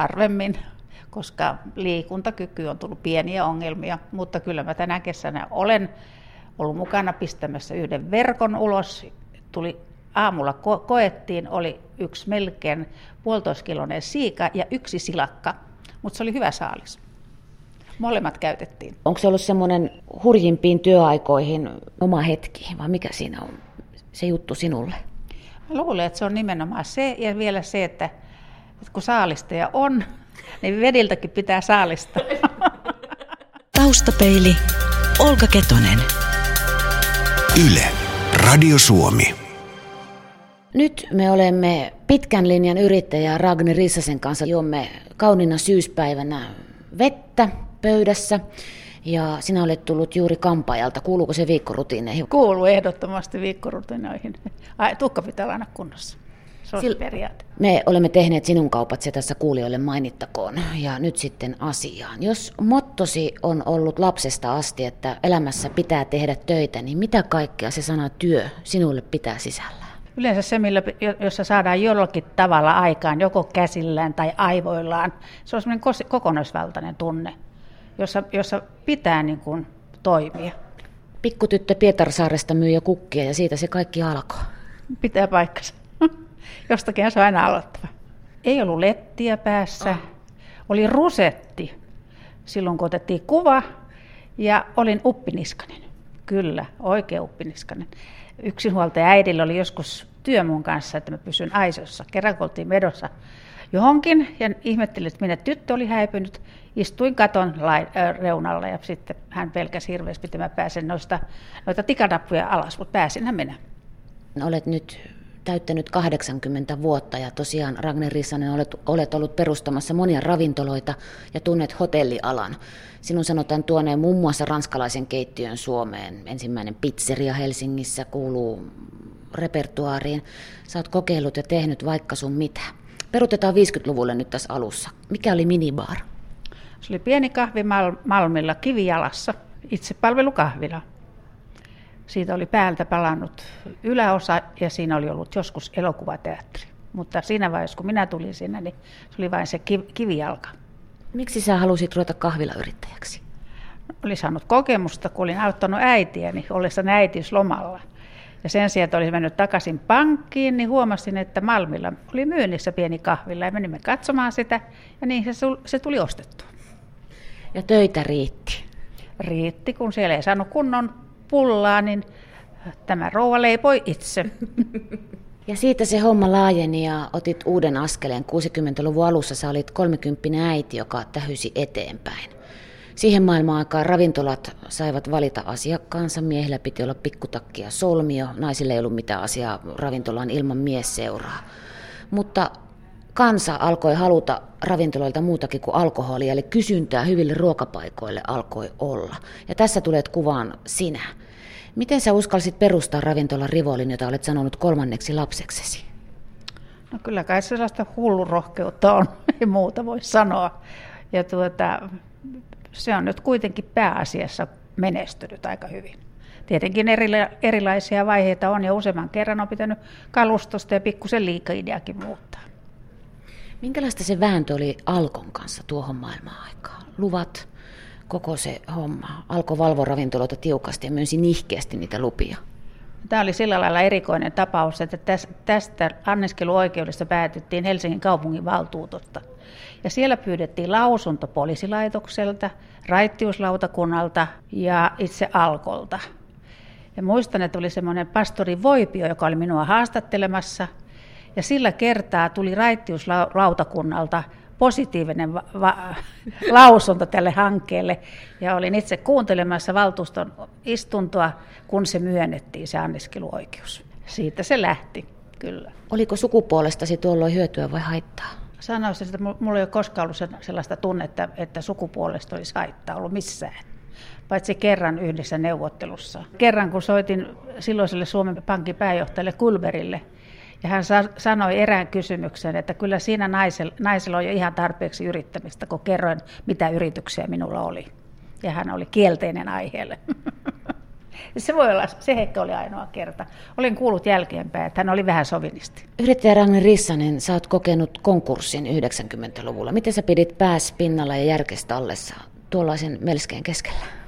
harvemmin, koska liikuntakyky on tullut pieniä ongelmia, mutta kyllä mä tänä kesänä olen ollut mukana pistämässä yhden verkon ulos. Tuli aamulla ko- koettiin, oli yksi melkein puolitoiskiloinen siika ja yksi silakka, mutta se oli hyvä saalis. Molemmat käytettiin. Onko se ollut semmoinen hurjimpiin työaikoihin oma hetki, vai mikä siinä on se juttu sinulle? Mä luulen, että se on nimenomaan se, ja vielä se, että, että kun saalistaja on, niin vediltäkin pitää saalistaa. Taustapeili, Olga Ketonen. Yle, Radio Suomi. Nyt me olemme pitkän linjan yrittäjä Ragni Rissasen kanssa juomme kauniina syyspäivänä vettä pöydässä. Ja sinä olet tullut juuri kampaajalta. Kuuluuko se viikkorutiineihin? Kuuluu ehdottomasti viikkorutiineihin. Ai, tukka pitää olla aina kunnossa. Se on Sil- periaate. Me olemme tehneet sinun kaupat, se tässä kuulijoille mainittakoon. Ja nyt sitten asiaan. Jos mottosi on ollut lapsesta asti, että elämässä pitää tehdä töitä, niin mitä kaikkea se sana työ sinulle pitää sisällään? Yleensä se, millä, jossa saadaan jollakin tavalla aikaan, joko käsillään tai aivoillaan, se on semmoinen kokonaisvaltainen tunne, jossa, jossa pitää niin kuin toimia. Pikkutyttö Pietarsaaresta myy jo kukkia ja siitä se kaikki alkoi. Pitää paikkansa. Jostakin se on aina aloittava. Ei ollut lettiä päässä, oli rusetti silloin, kun otettiin kuva, ja olin uppiniskanen. Kyllä, oikein uppiniskanen. Yksinhuoltaja äidillä oli joskus työ mun kanssa, että mä pysyn aisossa. Kerran kun oltiin medossa johonkin ja ihmettelin, että minne tyttö oli häipynyt. Istuin katon lai, äh, reunalla ja sitten hän pelkäsi hirveästi, että mä pääsen noista, noita tikanappuja alas, mutta pääsinhän minä. Olet nyt täyttänyt 80 vuotta ja tosiaan Ragnar Rissanen olet, olet ollut perustamassa monia ravintoloita ja tunnet hotellialan. Sinun sanotaan tuoneen muun muassa ranskalaisen keittiön Suomeen. Ensimmäinen pizzeria Helsingissä kuuluu repertuaariin. Sä oot kokeillut ja tehnyt vaikka sun mitä. Perutetaan 50-luvulle nyt tässä alussa. Mikä oli minibar? Se oli pieni kahvi Mal- Malmilla kivijalassa, itsepalvelukahvila. Siitä oli päältä palannut yläosa ja siinä oli ollut joskus elokuvateatteri. Mutta siinä vaiheessa, kun minä tulin sinne, niin se oli vain se kiv- kivijalka. Miksi sä halusit ruveta kahvilayrittäjäksi? Olin saanut kokemusta, kun olin auttanut äitiäni ollessani äitiyslomalla. Ja sen sijaan, että olisin mennyt takaisin pankkiin, niin huomasin, että Malmilla oli myynnissä pieni kahvila ja menimme katsomaan sitä ja niin se, se tuli ostettua. Ja töitä riitti. Riitti, kun siellä ei saanut kunnon pullaa, niin tämä rouva leipoi itse. Ja siitä se homma laajeni ja otit uuden askeleen. 60-luvun alussa sä olit 30 äiti, joka tähysi eteenpäin. Siihen maailman aikaan ravintolat saivat valita asiakkaansa. Miehillä piti olla pikkutakki ja solmio. Naisille ei ollut mitään asiaa ravintolaan ilman miesseuraa. Mutta kansa alkoi haluta ravintoloilta muutakin kuin alkoholia, eli kysyntää hyville ruokapaikoille alkoi olla. Ja tässä tulet kuvaan sinä. Miten sä uskalsit perustaa ravintolan Rivolin, jota olet sanonut kolmanneksi lapseksesi? No kyllä kai sellaista hullurohkeutta on, ei muuta voi sanoa. Ja tuota, se on nyt kuitenkin pääasiassa menestynyt aika hyvin. Tietenkin erila- erilaisia vaiheita on ja useamman kerran on pitänyt kalustosta ja pikkusen liikaideakin muuttaa. Minkälaista se vääntö oli Alkon kanssa tuohon maailman aikaan? Luvat, koko se homma. Alko valvo ravintoloita tiukasti ja myönsi nihkeästi niitä lupia. Tämä oli sillä lailla erikoinen tapaus, että tästä anniskeluoikeudesta päätettiin Helsingin kaupungin valtuutosta. Ja siellä pyydettiin lausunto poliisilaitokselta, raittiuslautakunnalta ja itse Alkolta. Ja muistan, että oli semmoinen pastori Voipio, joka oli minua haastattelemassa. Ja sillä kertaa tuli raittiuslautakunnalta positiivinen va- va- lausunto tälle hankkeelle. Ja olin itse kuuntelemassa valtuuston istuntoa, kun se myönnettiin, se anniskeluoikeus. Siitä se lähti, kyllä. Oliko sukupuolestasi tuolloin hyötyä vai haittaa? Sanoisin, että mulla ei ole koskaan ollut sellaista tunnetta, että sukupuolesta olisi haittaa ollut missään. Paitsi kerran yhdessä neuvottelussa. Kerran kun soitin silloiselle Suomen Pankin pääjohtajalle Kulberille, ja hän sanoi erään kysymyksen, että kyllä siinä naisella, naisella on jo ihan tarpeeksi yrittämistä, kun kerroin, mitä yrityksiä minulla oli. Ja hän oli kielteinen aiheelle. Se voi olla, se ehkä oli ainoa kerta. Olin kuullut jälkeenpäin, että hän oli vähän sovinisti. Yrittäjä Ragnar Rissanen, sä oot kokenut konkurssin 90-luvulla. Miten sä pidit pääs pinnalla ja järkestä allessa tuollaisen melskeen keskellä?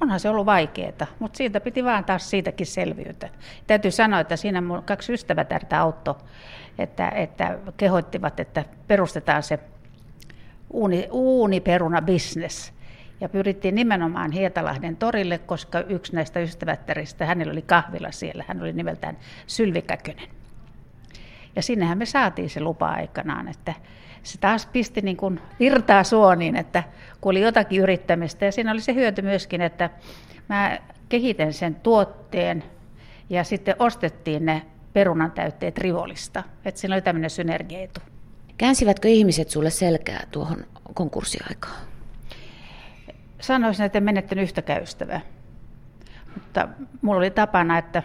Onhan se ollut vaikeaa, mutta siitä piti vaan taas siitäkin selviytyä. Täytyy sanoa, että siinä mun kaksi ystävätärtä auttoi, että, että kehoittivat, että perustetaan se uuni, uuniperuna business. Ja pyrittiin nimenomaan Hietalahden torille, koska yksi näistä ystävättäristä, hänellä oli kahvila siellä, hän oli nimeltään Sylvi Käkönen. Ja sinnehän me saatiin se lupa aikanaan, että se taas pisti niin kuin virtaa suoniin, että kun oli jotakin yrittämistä. Ja siinä oli se hyöty myöskin, että mä kehitän sen tuotteen ja sitten ostettiin ne perunan täytteet Rivolista. Että siinä oli tämmöinen synergiaetu. Käänsivätkö ihmiset sulle selkää tuohon konkurssiaikaan? Sanoisin, että en menettänyt yhtäkään ystävää. Mutta mulla oli tapana, että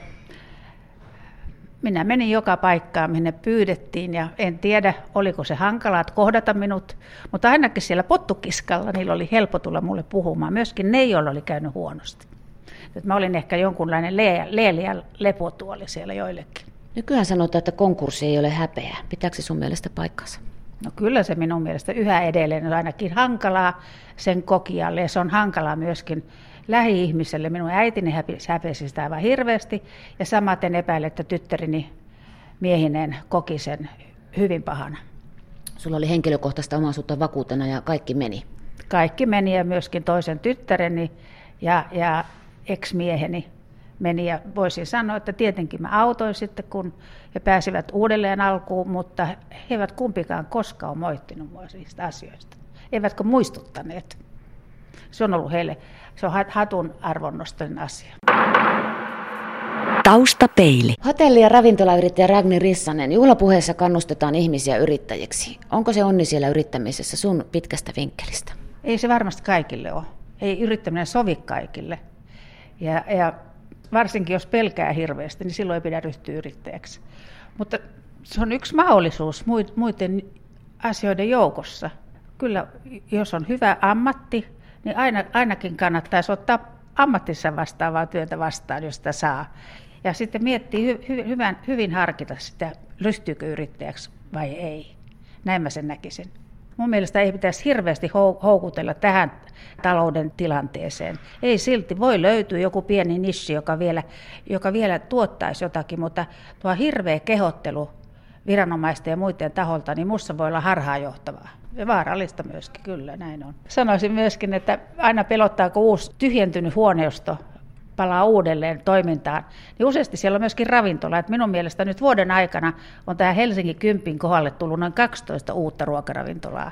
minä menin joka paikkaan, minne pyydettiin ja en tiedä, oliko se hankalaa kohdata minut, mutta ainakin siellä pottukiskalla niillä oli helppo tulla mulle puhumaan, myöskin ne, joilla oli käynyt huonosti. Nyt mä olin ehkä jonkunlainen leeliä lepotuoli siellä joillekin. Nykyään sanotaan, että konkurssi ei ole häpeä. Pitääkö se sun mielestä paikkansa? No kyllä se minun mielestä yhä edelleen on ainakin hankalaa sen kokijalle ja se on hankalaa myöskin lähi-ihmiselle. Minun äitini häpesi sitä aivan hirveästi ja samaten epäilen, että tyttäreni miehinen koki sen hyvin pahana. Sulla oli henkilökohtaista omaisuutta vakuutena ja kaikki meni? Kaikki meni ja myöskin toisen tyttäreni ja, ja ex-mieheni meni. Ja voisin sanoa, että tietenkin mä autoin sitten, kun he pääsivät uudelleen alkuun, mutta he eivät kumpikaan koskaan moittinut mua niistä asioista. Eivätkö muistuttaneet. Se on ollut heille, se on hatun arvonnostoinen asia. Taustapeili. Hotelli- ja ravintolayrittäjä Ragni Rissanen, juhlapuheessa kannustetaan ihmisiä yrittäjiksi. Onko se onni siellä yrittämisessä sun pitkästä vinkkelistä? Ei se varmasti kaikille ole. Ei yrittäminen sovi kaikille. Ja, ja varsinkin jos pelkää hirveästi, niin silloin ei pidä ryhtyä yrittäjäksi. Mutta se on yksi mahdollisuus muiden asioiden joukossa. Kyllä, jos on hyvä ammatti, niin aina, ainakin kannattaisi ottaa ammattissa vastaavaa työtä vastaan, jos sitä saa. Ja sitten miettii hy, hy, hyvän, hyvin harkita sitä, ryhtyykö yrittäjäksi vai ei. Näin mä sen näkisin. Mun mielestä ei pitäisi hirveästi houkutella tähän talouden tilanteeseen. Ei silti, voi löytyä joku pieni nissi, joka vielä, joka vielä tuottaisi jotakin, mutta tuo hirveä kehottelu viranomaisten ja muiden taholta, niin musta voi olla harhaanjohtavaa. Ja vaarallista myöskin, kyllä näin on. Sanoisin myöskin, että aina pelottaa, kun uusi tyhjentynyt huoneisto palaa uudelleen toimintaan, niin useasti siellä on myöskin ravintola. Et minun mielestä nyt vuoden aikana on tähän Helsingin kympin kohdalle tullut noin 12 uutta ruokaravintolaa.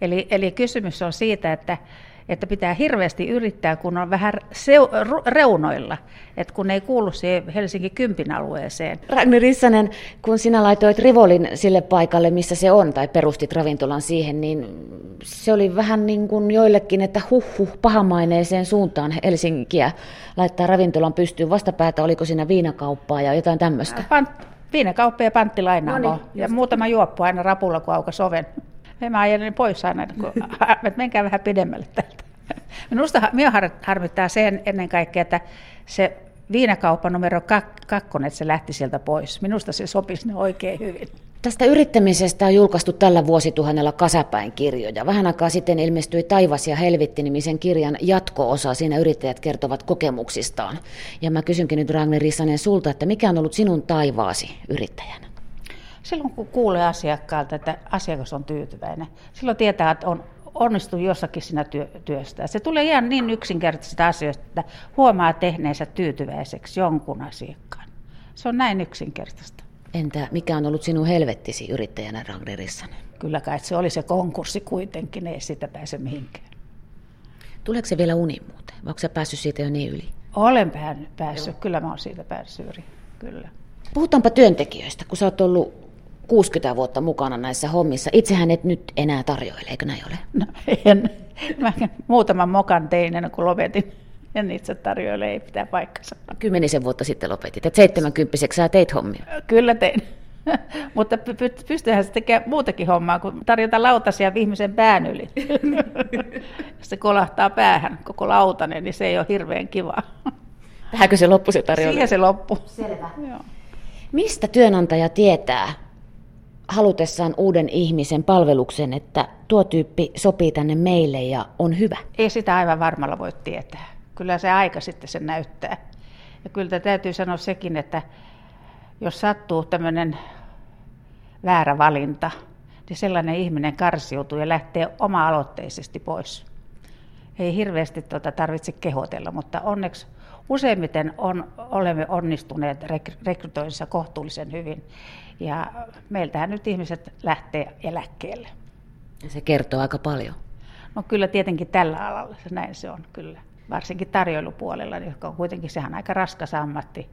Eli, eli kysymys on siitä, että että pitää hirveästi yrittää, kun on vähän seu- reunoilla, että kun ei kuulu siihen Helsingin kympin alueeseen. Ragni Rissanen, kun sinä laitoit Rivolin sille paikalle, missä se on, tai perustit ravintolan siihen, niin se oli vähän niin kuin joillekin, että huh huh, pahamaineeseen suuntaan Helsinkiä laittaa ravintolan pystyyn. Vastapäätä oliko siinä viinakauppaa ja jotain tämmöistä? Pant- viinakauppa ja panttilainaa no niin, ja muutama juoppu aina rapulla, kun aukas oven. Mä ajelin pois aina, kun, että menkää vähän pidemmälle täältä. Minusta minua harmittaa sen ennen kaikkea, että se viinakauppa numero kak- kakkonen, että se lähti sieltä pois. Minusta se sopisi ne oikein hyvin. Tästä yrittämisestä on julkaistu tällä vuosituhannella kasapäin kirjoja. Vähän aikaa sitten ilmestyi Taivas ja helvitti-nimisen kirjan jatko-osa. Siinä yrittäjät kertovat kokemuksistaan. Ja mä kysynkin nyt Ragnar Rissanen sulta, että mikä on ollut sinun taivaasi yrittäjänä? Silloin kun kuulee asiakkaalta, että asiakas on tyytyväinen, silloin tietää, että on onnistuu jossakin siinä työ, työstä. Se tulee ihan niin yksinkertaisista asioista, että huomaa tehneensä tyytyväiseksi jonkun asiakkaan. Se on näin yksinkertaista. Entä mikä on ollut sinun helvettisi yrittäjänä Ragnar Rissanen? Kyllä kai se oli se konkurssi kuitenkin, ei sitä pääse mihinkään. Tuleeko se vielä uni muuten? Vai onko päässyt siitä jo niin yli? Olen päässyt, Joo. kyllä mä oon siitä päässyt yli, kyllä. Puhutaanpa työntekijöistä, kun sä oot ollut 60 vuotta mukana näissä hommissa. Itsehän et nyt enää tarjoile, eikö näin ole? No en. Mä muutaman mokan tein ennen kuin lopetin. En itse tarjoile, ei pitää paikkansa. Kymmenisen vuotta sitten lopetit, että 70 sä teit hommia. Kyllä tein. Mutta pystyyhän se tekemään muutakin hommaa, kun tarjota lautasia ihmisen pään yli. se kolahtaa päähän koko lautanen, niin se ei ole hirveän kiva. Tähänkö se loppu se tarjolla? Siihen se loppu. Selvä. Joo. Mistä työnantaja tietää halutessaan uuden ihmisen palveluksen, että tuo tyyppi sopii tänne meille ja on hyvä? Ei sitä aivan varmalla voi tietää. Kyllä se aika sitten sen näyttää. Ja kyllä täytyy sanoa sekin, että jos sattuu tämmöinen väärä valinta, niin sellainen ihminen karsiutuu ja lähtee oma-aloitteisesti pois. Ei hirveästi tuota tarvitse kehotella, mutta onneksi useimmiten on, olemme onnistuneet rekrytoinnissa kohtuullisen hyvin. Ja meiltähän nyt ihmiset lähtee eläkkeelle. Ja se kertoo aika paljon. No kyllä tietenkin tällä alalla, näin se on kyllä. Varsinkin tarjoilupuolella, joka on kuitenkin sehän aika raskas ammatti.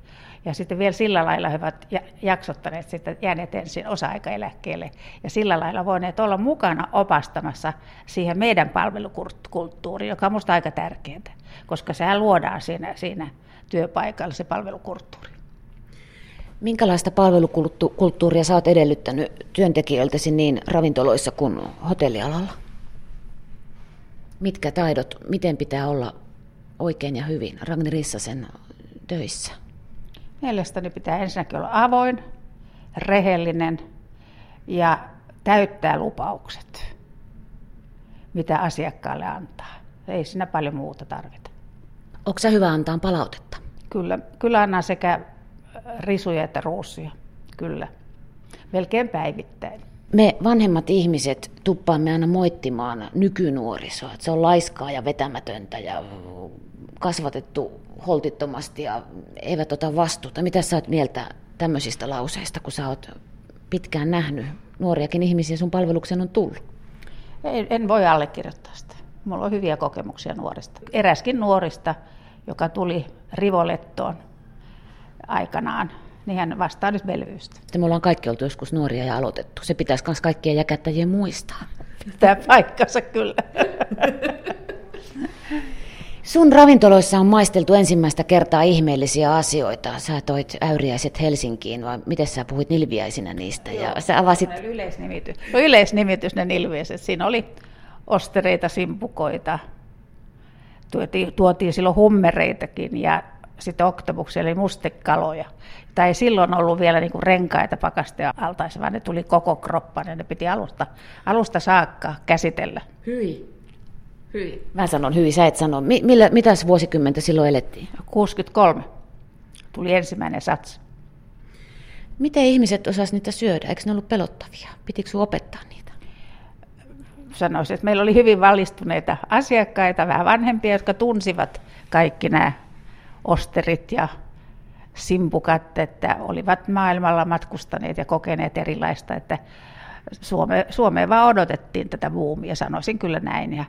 Ja sitten vielä sillä lailla he ovat jaksottaneet sitten jääneet ensin osa-aikaeläkkeelle ja sillä lailla voineet olla mukana opastamassa siihen meidän palvelukulttuuriin, joka on minusta aika tärkeää, koska sehän luodaan siinä, siinä työpaikalla se palvelukulttuuri. Minkälaista palvelukulttuuria sä oot edellyttänyt työntekijöiltäsi niin ravintoloissa kuin hotellialalla? Mitkä taidot, miten pitää olla oikein ja hyvin Ragni Rissasen töissä? Mielestäni pitää ensinnäkin olla avoin, rehellinen ja täyttää lupaukset, mitä asiakkaalle antaa. Ei siinä paljon muuta tarvita. Onko se hyvä antaa palautetta? Kyllä, kyllä annan sekä risuja että ruusuja, kyllä. Melkein päivittäin. Me vanhemmat ihmiset tuppaamme aina moittimaan nykynuorisoa, että se on laiskaa ja vetämätöntä ja kasvatettu holtittomasti ja eivät ota vastuuta. Mitä sä oot mieltä tämmöisistä lauseista, kun sä oot pitkään nähnyt nuoriakin ihmisiä sun palveluksen on tullut? En, en voi allekirjoittaa sitä. Mulla on hyviä kokemuksia nuorista. Eräskin nuorista, joka tuli Rivolettoon aikanaan, niin hän vastaa nyt Belvyystä. Me ollaan kaikki oltu joskus nuoria ja aloitettu. Se pitäisi myös kaikkien jäkättäjien muistaa. Pitää paikkansa kyllä. Sun ravintoloissa on maisteltu ensimmäistä kertaa ihmeellisiä asioita. Sä toit äyriäiset Helsinkiin, vai miten sä puhuit nilviäisinä niistä? Joo, ja sä avasit... Yleisnimitys. No, yleisnimitys ne nilviäiset. Siinä oli ostereita, simpukoita, tuotiin, tuotiin silloin hummereitakin ja sitten oktopuksia, eli mustekaloja. Tai ei silloin ollut vielä niin kuin renkaita pakaste altaissa, vaan ne tuli koko kroppan ja ne piti alusta, alusta saakka käsitellä. Hyi. Hyi. Mä sanon hyi, sä et sano. Millä, mitäs vuosikymmentä silloin elettiin? 63 tuli ensimmäinen sats. Miten ihmiset osas niitä syödä? Eikö ne ollut pelottavia? Pitikö sinun opettaa niitä? Sanoisin, että meillä oli hyvin valistuneita asiakkaita, vähän vanhempia, jotka tunsivat kaikki nämä osterit ja simpukat, että olivat maailmalla matkustaneet ja kokeneet erilaista, että Suome, Suomeen vaan odotettiin tätä buumia, sanoisin kyllä näin. Ja,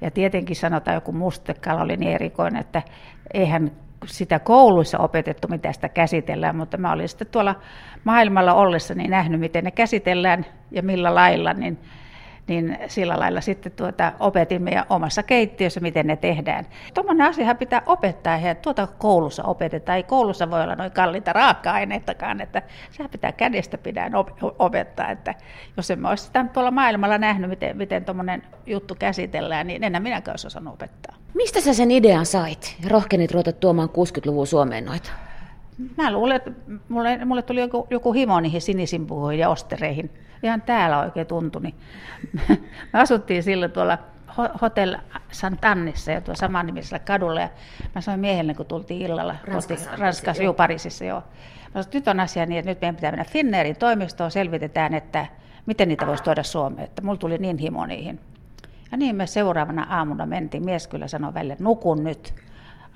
ja tietenkin sanotaan joku mustekala oli niin erikoinen, että eihän sitä kouluissa opetettu, mitä sitä käsitellään, mutta mä olin sitten tuolla maailmalla ollessani nähnyt, miten ne käsitellään ja millä lailla, niin niin sillä lailla sitten tuota, opetin meidän omassa keittiössä, miten ne tehdään. Tuommoinen asiahan pitää opettaa, ja tuota koulussa opetetaan. Ei koulussa voi olla noin kalliita raaka-aineitakaan, että sehän pitää kädestä pidän opettaa. Että jos emme olisi sitä tuolla maailmalla nähnyt, miten, miten tuommoinen juttu käsitellään, niin enää minäkään olisi osannut opettaa. Mistä sä sen idean sait? Rohkenit ruveta tuomaan 60-luvun Suomeen noita? Mä luulen, että mulle, mulle tuli joku, joku himo niihin sinisimpuihin ja ostereihin ihan täällä oikein tuntui. Niin me asuttiin silloin tuolla Hotel Santannissa ja tuolla samannimisellä kadulla. Ja mä sanoin miehelle, kun tultiin illalla Ranskassa, Ranskassa joo. Pariisissa. Joo. Mä sanoin, nyt on asia niin, että nyt meidän pitää mennä Finnairin toimistoon, selvitetään, että miten niitä voisi tuoda Suomeen. Että mulla tuli niin himo niihin. Ja niin me seuraavana aamuna mentiin. Mies kyllä sanoi välillä, nukun nyt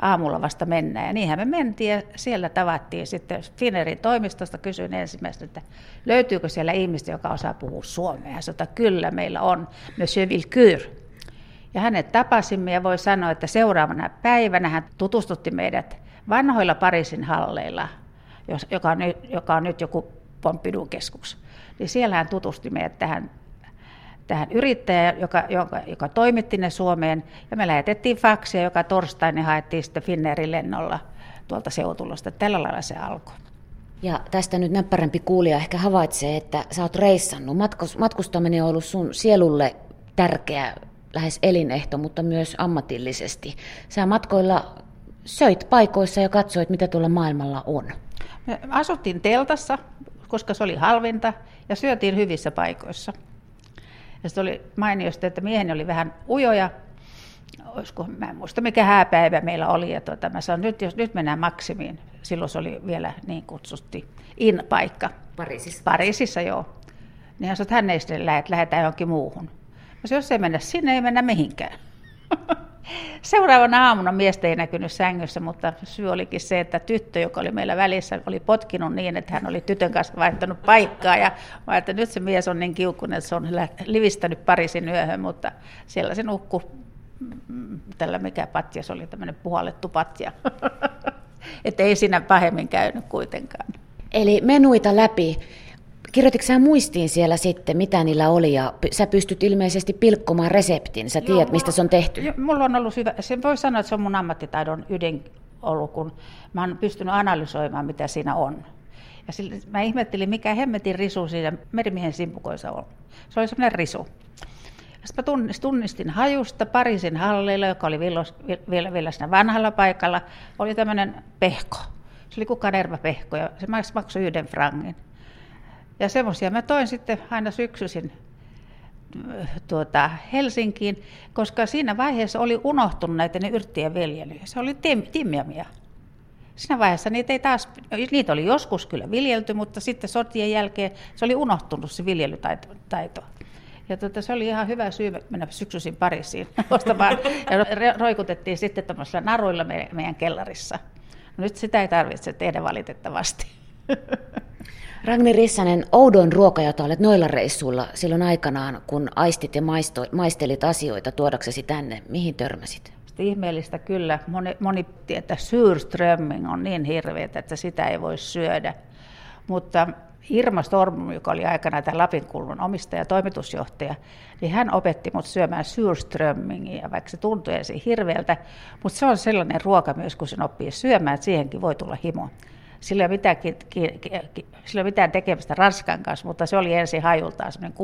aamulla vasta mennään. Ja niinhän me mentiin ja siellä tavattiin sitten Finerin toimistosta, kysyin ensimmäistä, että löytyykö siellä ihmistä, joka osaa puhua suomea. Että kyllä meillä on, Monsieur Vilkyr. Ja hänet tapasimme ja voi sanoa, että seuraavana päivänä hän tutustutti meidät vanhoilla Pariisin halleilla, joka on nyt, joka on nyt joku Pompidou-keskus. Niin siellä hän tutusti meidät tähän tähän yrittäjään, joka, joka, joka toimitti ne Suomeen, ja me lähetettiin faksia, joka torstaina haettiin sitten Finnairin lennolla tuolta seutulosta. Tällä lailla se alkoi. Ja tästä nyt näppärämpi kuulija ehkä havaitsee, että sä oot reissannut. Matkustaminen on ollut sun sielulle tärkeä lähes elinehto, mutta myös ammatillisesti. Sä matkoilla söit paikoissa ja katsoit, mitä tuolla maailmalla on. Me asuttiin teltassa, koska se oli halvinta, ja syötiin hyvissä paikoissa. Ja sitten oli mainiosti, että mieheni oli vähän ujoja, olisiko, mä en muista mikä hääpäivä meillä oli, ja tuota, mä sanoin, nyt, jos nyt mennään maksimiin, silloin se oli vielä niin kutsutti in-paikka. Pariisissa. Pariisissa, joo. Niin hän sanoi, että hän ei sitten lähde, että lähdetään johonkin muuhun. Mä sanoin, jos ei mennä sinne, ei mennä mihinkään. Seuraavana aamuna miestä ei näkynyt sängyssä, mutta syy olikin se, että tyttö, joka oli meillä välissä, oli potkinut niin, että hän oli tytön kanssa vaihtanut paikkaa. Ja mä että nyt se mies on niin kiukkunen, että se on livistänyt Pariisin yöhön, mutta siellä se nukkui mm, tällä mikä patja, se oli tämmöinen puhallettu patja. että ei siinä pahemmin käynyt kuitenkaan. Eli menuita läpi. Kirjoititko sä muistiin siellä sitten, mitä niillä oli, ja sä pystyt ilmeisesti pilkkomaan reseptin, sä tiedät, Joo, mistä se on tehty? Jo, mulla on ollut hyvä, se voi sanoa, että se on mun ammattitaidon ydin ollut, kun mä oon pystynyt analysoimaan, mitä siinä on. Ja sille, mä ihmettelin, mikä hemmetin risu siinä merimiehen simpukoissa on. Se oli semmoinen risu. Sitten mä tunnistin hajusta Pariisin halleilla, joka oli vielä, vielä siinä vanhalla paikalla, oli tämmöinen pehko. Se oli kukanerva pehko ja se maksoi yhden frangin. Ja semmoisia mä toin sitten aina syksyisin tuota, Helsinkiin, koska siinä vaiheessa oli unohtunut näiden yrttien viljely. Se oli tim, timmiamia. Siinä vaiheessa niitä ei taas, niitä oli joskus kyllä viljelty, mutta sitten sotien jälkeen se oli unohtunut se viljelytaito. Ja tuota, se oli ihan hyvä syy mennä syksyisin Pariisiin ostamaan. Ja roikutettiin sitten tuollaisilla naruilla meidän, kellarissa. Nyt sitä ei tarvitse tehdä valitettavasti. Ragni Rissanen, oudon ruoka, jota olet noilla reissuilla silloin aikanaan, kun aistit ja maisto, maistelit asioita tuodaksesi tänne, mihin törmäsit? Ihmeellistä kyllä. Moni, moni tietää, surströmming on niin hirveä, että sitä ei voi syödä. Mutta Irma Storm, joka oli aikana tämän Lapin kulman omistaja ja toimitusjohtaja, niin hän opetti mut syömään surströmmingiä, vaikka se tuntui ensin hirveältä, mutta se on sellainen ruoka myös, kun sen oppii syömään, että siihenkin voi tulla himo. Sillä ei, mitään, sillä ei mitään tekemistä Ranskan kanssa, mutta se oli ensin hajultaan semmoinen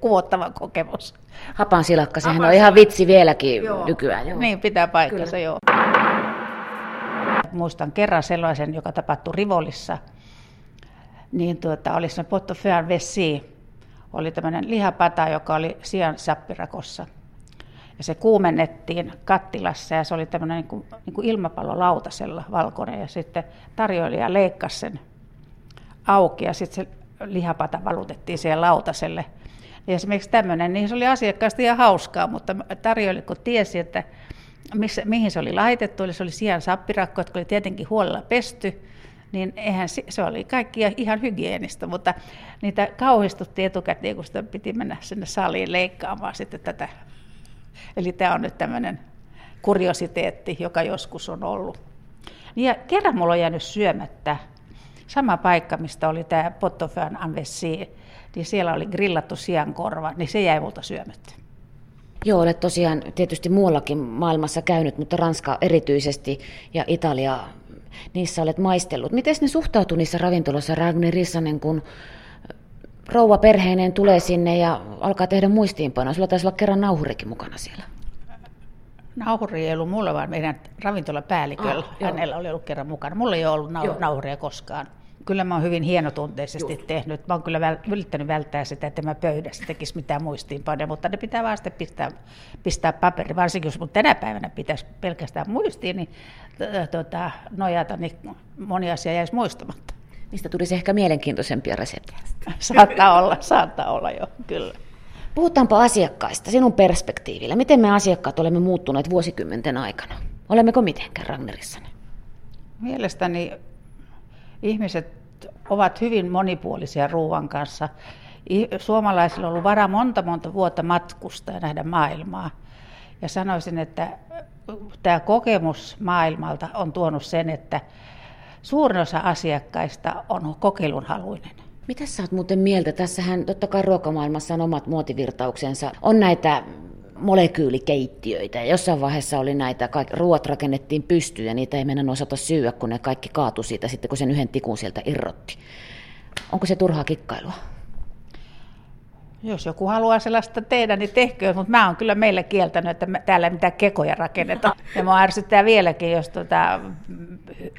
kuvottava kokemus. Hapan silakka, sehän Hapan on ihan vitsi vieläkin joo. nykyään. Joo. Niin, pitää paikkansa, Kyllä. joo. Muistan kerran sellaisen, joka tapahtui Rivolissa, niin tuota, oli se Potto Fern Vessi, oli tämmöinen lihapata, joka oli sian sappirakossa. Ja se kuumennettiin kattilassa ja se oli tämmöinen niin kuin, niin kuin ilmapallolautasella valkoinen. Ja sitten tarjoilija leikkasi sen auki ja sitten se lihapata valutettiin siihen lautaselle. Ja esimerkiksi tämmöinen, niin se oli asiakkaasti ihan hauskaa, mutta tarjoilija kun tiesi, että missä, mihin se oli laitettu, eli se oli sian sappirakko, jotka oli tietenkin huolella pesty, niin eihän se, se oli kaikki ihan hygienistä, mutta niitä kauhistuttiin etukäteen, kun sitä piti mennä sinne saliin leikkaamaan sitten tätä Eli tämä on nyt tämmöinen kuriositeetti, joka joskus on ollut. Ja kerran mulla on jäänyt syömättä sama paikka, mistä oli tämä Pottofön Anvessi, niin siellä oli grillattu siankorva, niin se jäi multa syömättä. Joo, olet tosiaan tietysti muuallakin maailmassa käynyt, mutta Ranska erityisesti ja Italia, niissä olet maistellut. Miten ne suhtautuu niissä ravintoloissa, Ragnar Rissanen, kun rouva perheineen tulee sinne ja alkaa tehdä muistiinpanoa. Sulla taisi olla kerran nauhurikin mukana siellä. Nauhuri ei ollut mulla, vaan meidän ravintolapäälliköllä. Ah, Hänellä oli ollut kerran mukana. Mulla ei ole ollut nau- nauhuria koskaan. Kyllä mä oon hyvin hienotunteisesti Juh. tehnyt. Mä oon kyllä väl, yrittänyt välttää sitä, että mä pöydässä tekisi mitään muistiinpanoja, mutta ne pitää vaan sitten pistää, pistää paperi. Varsinkin jos mun tänä päivänä pitäisi pelkästään muistiin, niin tuota, nojata, niin moni asia jäisi muistamatta. Niistä tulisi ehkä mielenkiintoisempia reseptejä. Saattaa olla, saattaa olla jo, kyllä. Puhutaanpa asiakkaista sinun perspektiivillä. Miten me asiakkaat olemme muuttuneet vuosikymmenten aikana? Olemmeko mitenkään Ragnarissanne? Mielestäni ihmiset ovat hyvin monipuolisia ruoan kanssa. Suomalaisilla on ollut varaa monta monta vuotta matkusta ja nähdä maailmaa. Ja sanoisin, että tämä kokemus maailmalta on tuonut sen, että suurin osa asiakkaista on kokeilunhaluinen. Mitä sä oot muuten mieltä? Tässähän totta kai ruokamaailmassa on omat muotivirtauksensa. On näitä molekyylikeittiöitä. Jossain vaiheessa oli näitä, kaikki, ruoat rakennettiin pystyyn ja niitä ei mennä osata syyä, kun ne kaikki kaatu siitä sitten, kun sen yhden tikun sieltä irrotti. Onko se turhaa kikkailua? Jos joku haluaa sellaista tehdä, niin tehköön, mutta mä oon kyllä meille kieltänyt, että me, täällä ei mitään kekoja rakenneta. Ja mua ärsyttää vieläkin, jos tota,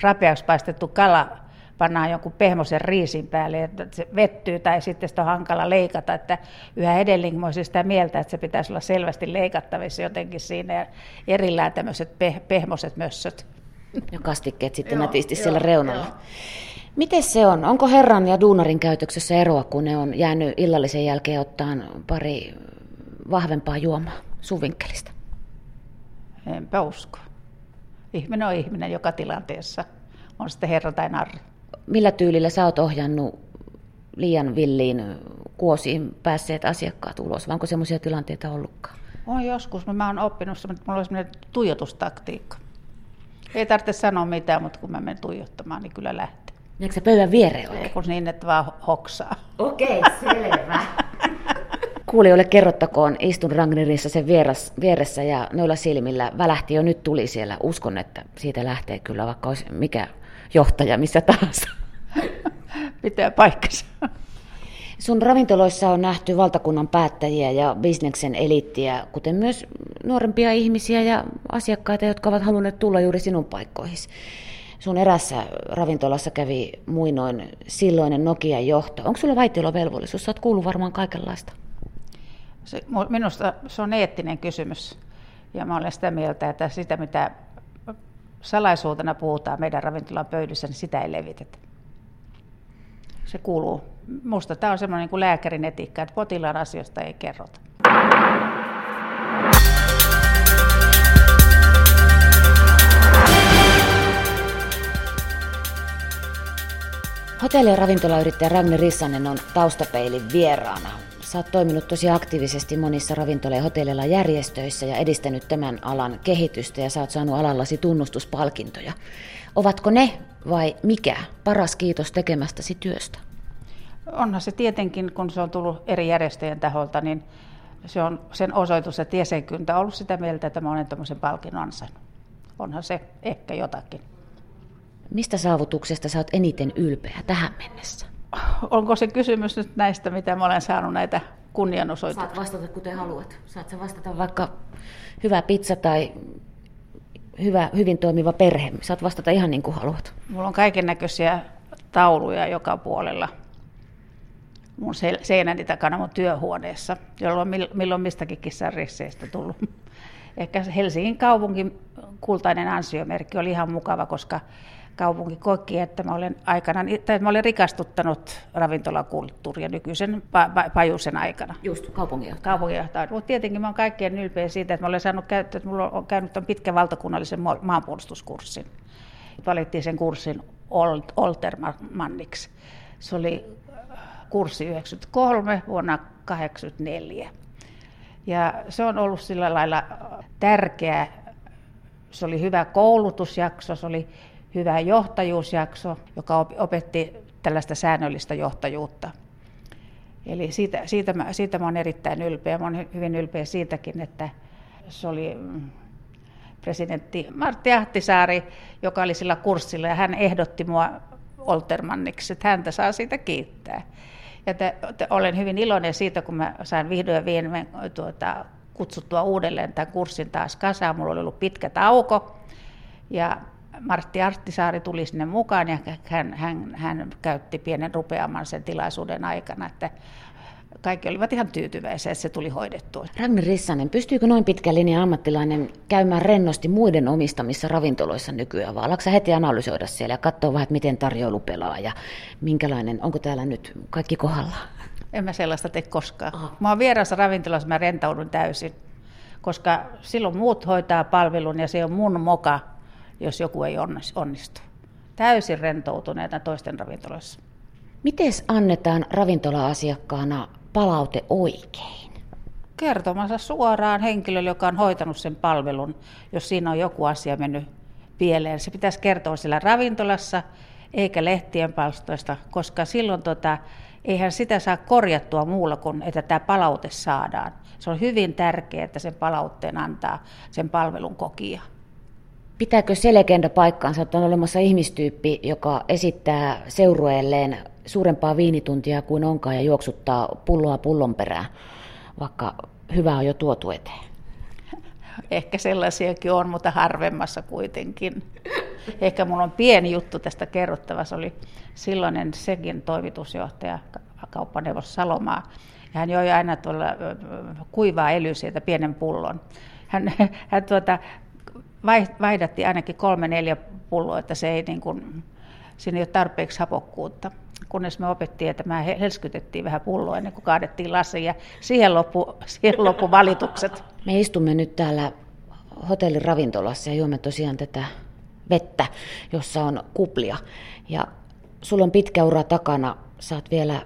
rapeaksi paistettu kala pannaan jonkun pehmoisen riisin päälle, että se vettyy tai sitten sitä on hankala leikata. Että yhä edelleen mä sitä mieltä, että se pitäisi olla selvästi leikattavissa jotenkin siinä ja erillään tämmöiset pe- pehmoiset mössöt. Ja kastikkeet sitten nätisti siellä reunalla. Joo. Miten se on? Onko herran ja duunarin käytöksessä eroa, kun ne on jäänyt illallisen jälkeen ottaan pari vahvempaa juomaa suvinkkelista? Enpä usko. Ihminen on ihminen joka tilanteessa, on sitten herra tai narri. Millä tyylillä sä oot ohjannut liian villiin kuosiin päässeet asiakkaat ulos, vai onko semmoisia tilanteita ollutkaan? On joskus, mä oon oppinut, että mulla on semmoinen tuijotustaktiikka. Ei tarvitse sanoa mitään, mutta kun mä menen tuijottamaan, niin kyllä lähtee. Jääkö se pöydän viereen oikein? Kun niin, että vaan hoksaa. Okei, okay, selvä. Kuulijoille kerrottakoon, istun Ragnarissa sen vieras, vieressä ja noilla silmillä välähti jo nyt tuli siellä. Uskon, että siitä lähtee kyllä, vaikka olisi mikä johtaja missä tahansa. Pitää paikkansa. Sun ravintoloissa on nähty valtakunnan päättäjiä ja bisneksen elittiä, kuten myös nuorempia ihmisiä ja asiakkaita, jotka ovat halunneet tulla juuri sinun paikkoihin. Sun erässä ravintolassa kävi muinoin silloinen Nokian johto. Onko sulla vaitiolovelvollisuus? Sä oot kuullut varmaan kaikenlaista. Se, minusta se on eettinen kysymys. Ja mä olen sitä mieltä, että sitä mitä salaisuutena puhutaan meidän ravintolan pöydissä, niin sitä ei levitetä. Se kuuluu. Minusta tämä on semmoinen niin kuin lääkärin etiikka, että potilaan asioista ei kerrota. Hotelli- ja ravintolayrittäjä Ragnar Rissanen on taustapeilin vieraana. Sä oot toiminut tosi aktiivisesti monissa ravintola- ja hotelleilla järjestöissä ja edistänyt tämän alan kehitystä ja sä oot saanut alallasi tunnustuspalkintoja. Ovatko ne vai mikä paras kiitos tekemästäsi työstä? Onhan se tietenkin, kun se on tullut eri järjestöjen taholta, niin se on sen osoitus, että jäsenkyntä on ollut sitä mieltä, että mä olen tämmöisen palkinnon ansainnut. Onhan se ehkä jotakin. Mistä saavutuksesta sä oot eniten ylpeä tähän mennessä? Onko se kysymys nyt näistä, mitä mä olen saanut näitä kunnianosoituksia? Saat vastata kuten haluat. Saat sä vastata vaikka hyvä pizza tai hyvä, hyvin toimiva perhe. Saat vastata ihan niin kuin haluat. Mulla on kaiken näköisiä tauluja joka puolella mun seinäni takana mun työhuoneessa, jolloin milloin mistäkin kissan tullut. Ehkä Helsingin kaupungin kultainen ansiomerkki oli ihan mukava, koska kaupunki koki, että mä olen, aikana, tai mä olen rikastuttanut ravintolakulttuuria nykyisen Pajusen aikana. Just, kaupunginjohtaja. Kaupunginjohtaja. Mutta tietenkin mä olen kaikkien ylpeä siitä, että mä olen saanut käyttää, että mulla on käynyt tämän pitkän valtakunnallisen maanpuolustuskurssin. Valittiin sen kurssin Oltermanniksi. Se oli kurssi 93 vuonna 1984. Ja se on ollut sillä lailla tärkeä, se oli hyvä koulutusjakso, se oli hyvä johtajuusjakso, joka opetti tällaista säännöllistä johtajuutta. Eli siitä, siitä, mä, siitä mä olen erittäin ylpeä. Mä olen hyvin ylpeä siitäkin, että se oli mm, presidentti Martti Ahtisaari, joka oli sillä kurssilla, ja hän ehdotti mua Oltermanniksi, että häntä saa siitä kiittää. Ja te, te, olen hyvin iloinen siitä, kun mä sain vihdoin viimein tuota, kutsuttua uudelleen tämän kurssin taas kasaan. Mulla oli ollut pitkä tauko ja Martti Arttisaari tuli sinne mukaan ja hän, hän, hän käytti pienen rupeaman sen tilaisuuden aikana, että kaikki olivat ihan tyytyväisiä, että se tuli hoidettua. Ragnar Rissanen, pystyykö noin pitkä linja ammattilainen käymään rennosti muiden omistamissa ravintoloissa nykyään, vai alatko heti analysoida siellä ja katsoa vähän, miten tarjoulu pelaa ja minkälainen, onko täällä nyt kaikki kohdallaan? En mä sellaista tee koskaan. Aha. Mä oon vierassa ravintolassa, mä rentoudun täysin, koska silloin muut hoitaa palvelun ja se on mun moka, jos joku ei onnistu. Täysin rentoutuneena toisten ravintoloissa. Miten annetaan ravintola-asiakkaana palaute oikein? Kertomassa suoraan henkilölle, joka on hoitanut sen palvelun, jos siinä on joku asia mennyt pieleen. Se pitäisi kertoa sillä ravintolassa, eikä lehtien palstoista, koska silloin tota, eihän sitä saa korjattua muulla kuin, että tämä palaute saadaan. Se on hyvin tärkeää, että sen palautteen antaa sen palvelun kokija. Pitääkö se legenda paikkaansa, että on olemassa ihmistyyppi, joka esittää seurueelleen suurempaa viinituntia kuin onkaan ja juoksuttaa pulloa pullon perään, vaikka hyvä on jo tuotu eteen? Ehkä sellaisiakin on, mutta harvemmassa kuitenkin. Ehkä minulla on pieni juttu tästä kerrottava. Se oli silloinen sekin toimitusjohtaja, kauppaneuvos Salomaa. Ja hän joi aina tuolla kuivaa ely sieltä pienen pullon. Hän, hän tuota, vaihdatti ainakin kolme neljä pulloa, että se ei niin kuin, siinä ei ole tarpeeksi hapokkuutta. Kunnes me opettiin, että me helskytettiin vähän pulloa ennen kuin kaadettiin lasi ja siihen loppu, siihen loppu valitukset. Me istumme nyt täällä hotellin ravintolassa ja juomme tosiaan tätä vettä, jossa on kuplia. Ja sulla on pitkä ura takana, saat vielä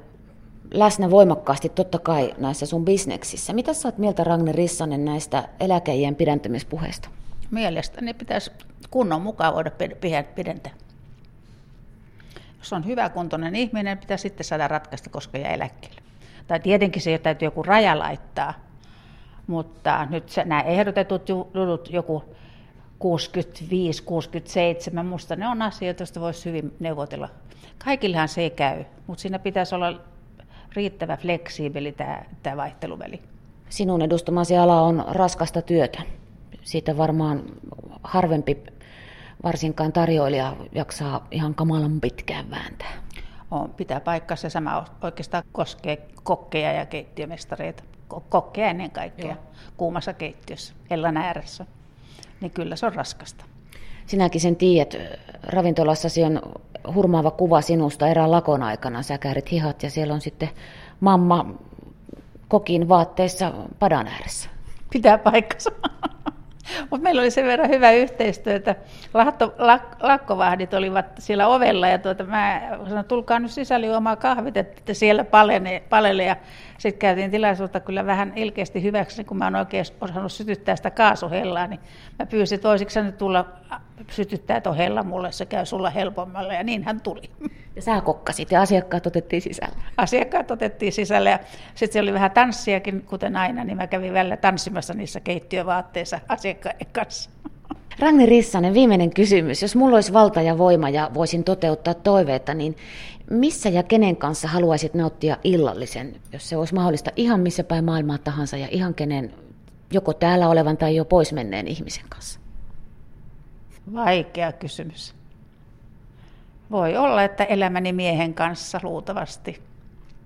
läsnä voimakkaasti totta kai näissä sun bisneksissä. Mitä sä oot mieltä Ragne Rissanen näistä eläkeijien pidentämispuheista? Mielestäni pitäisi kunnon mukaan voida pidentää. Jos on hyväkuntoinen ihminen, pitää sitten saada ratkaista, koska jää eläkkeelle. Tai tietenkin se täytyy joku raja laittaa, mutta nyt nämä ehdotetut jutut, joku 65, 67, musta ne on asioita, joista voisi hyvin neuvotella. Kaikillehan se ei käy, mutta siinä pitäisi olla riittävä fleksiibeli tämä, tämä vaihteluväli. Sinun edustamasi ala on raskasta työtä. Siitä varmaan harvempi varsinkaan tarjoilija jaksaa ihan kamalan pitkään vääntää. On, pitää paikkansa. Sama oikeastaan koskee kokkeja ja keittiömestareita. Kokkeja ennen kaikkea Joo. kuumassa keittiössä, hellan ääressä. Niin kyllä se on raskasta. Sinäkin sen tiedät, ravintolassasi on hurmaava kuva sinusta erään lakon aikana. Sä käärit hihat ja siellä on sitten mamma kokin vaatteissa padan ääressä. Pitää paikkansa. Mutta meillä oli sen verran hyvä yhteistyö, että lahto, lak, lakkovahdit olivat siellä ovella ja tuota, mä sanoin, tulkaa nyt sisälle juomaan kahvit, että siellä palene, palele. Ja sitten käytiin tilaisuutta kyllä vähän ilkeästi hyväksi, kun mä oon oikein osannut sytyttää sitä kaasuhellaa, niin mä pyysin toisiksi nyt tulla sytyttää tuon hella mulle, se käy sulla helpommalla ja niin hän tuli. Ja sä kokkasit ja asiakkaat otettiin sisälle. Asiakkaat otettiin sisälle ja sitten se oli vähän tanssiakin, kuten aina, niin mä kävin välillä tanssimassa niissä keittiövaatteissa asiakkaiden kanssa. Ragni Rissanen, viimeinen kysymys. Jos mulla olisi valta ja voima ja voisin toteuttaa toiveita, niin missä ja kenen kanssa haluaisit nauttia illallisen, jos se olisi mahdollista ihan missä päin maailmaa tahansa ja ihan kenen, joko täällä olevan tai jo pois menneen ihmisen kanssa? Vaikea kysymys. Voi olla, että elämäni miehen kanssa luultavasti.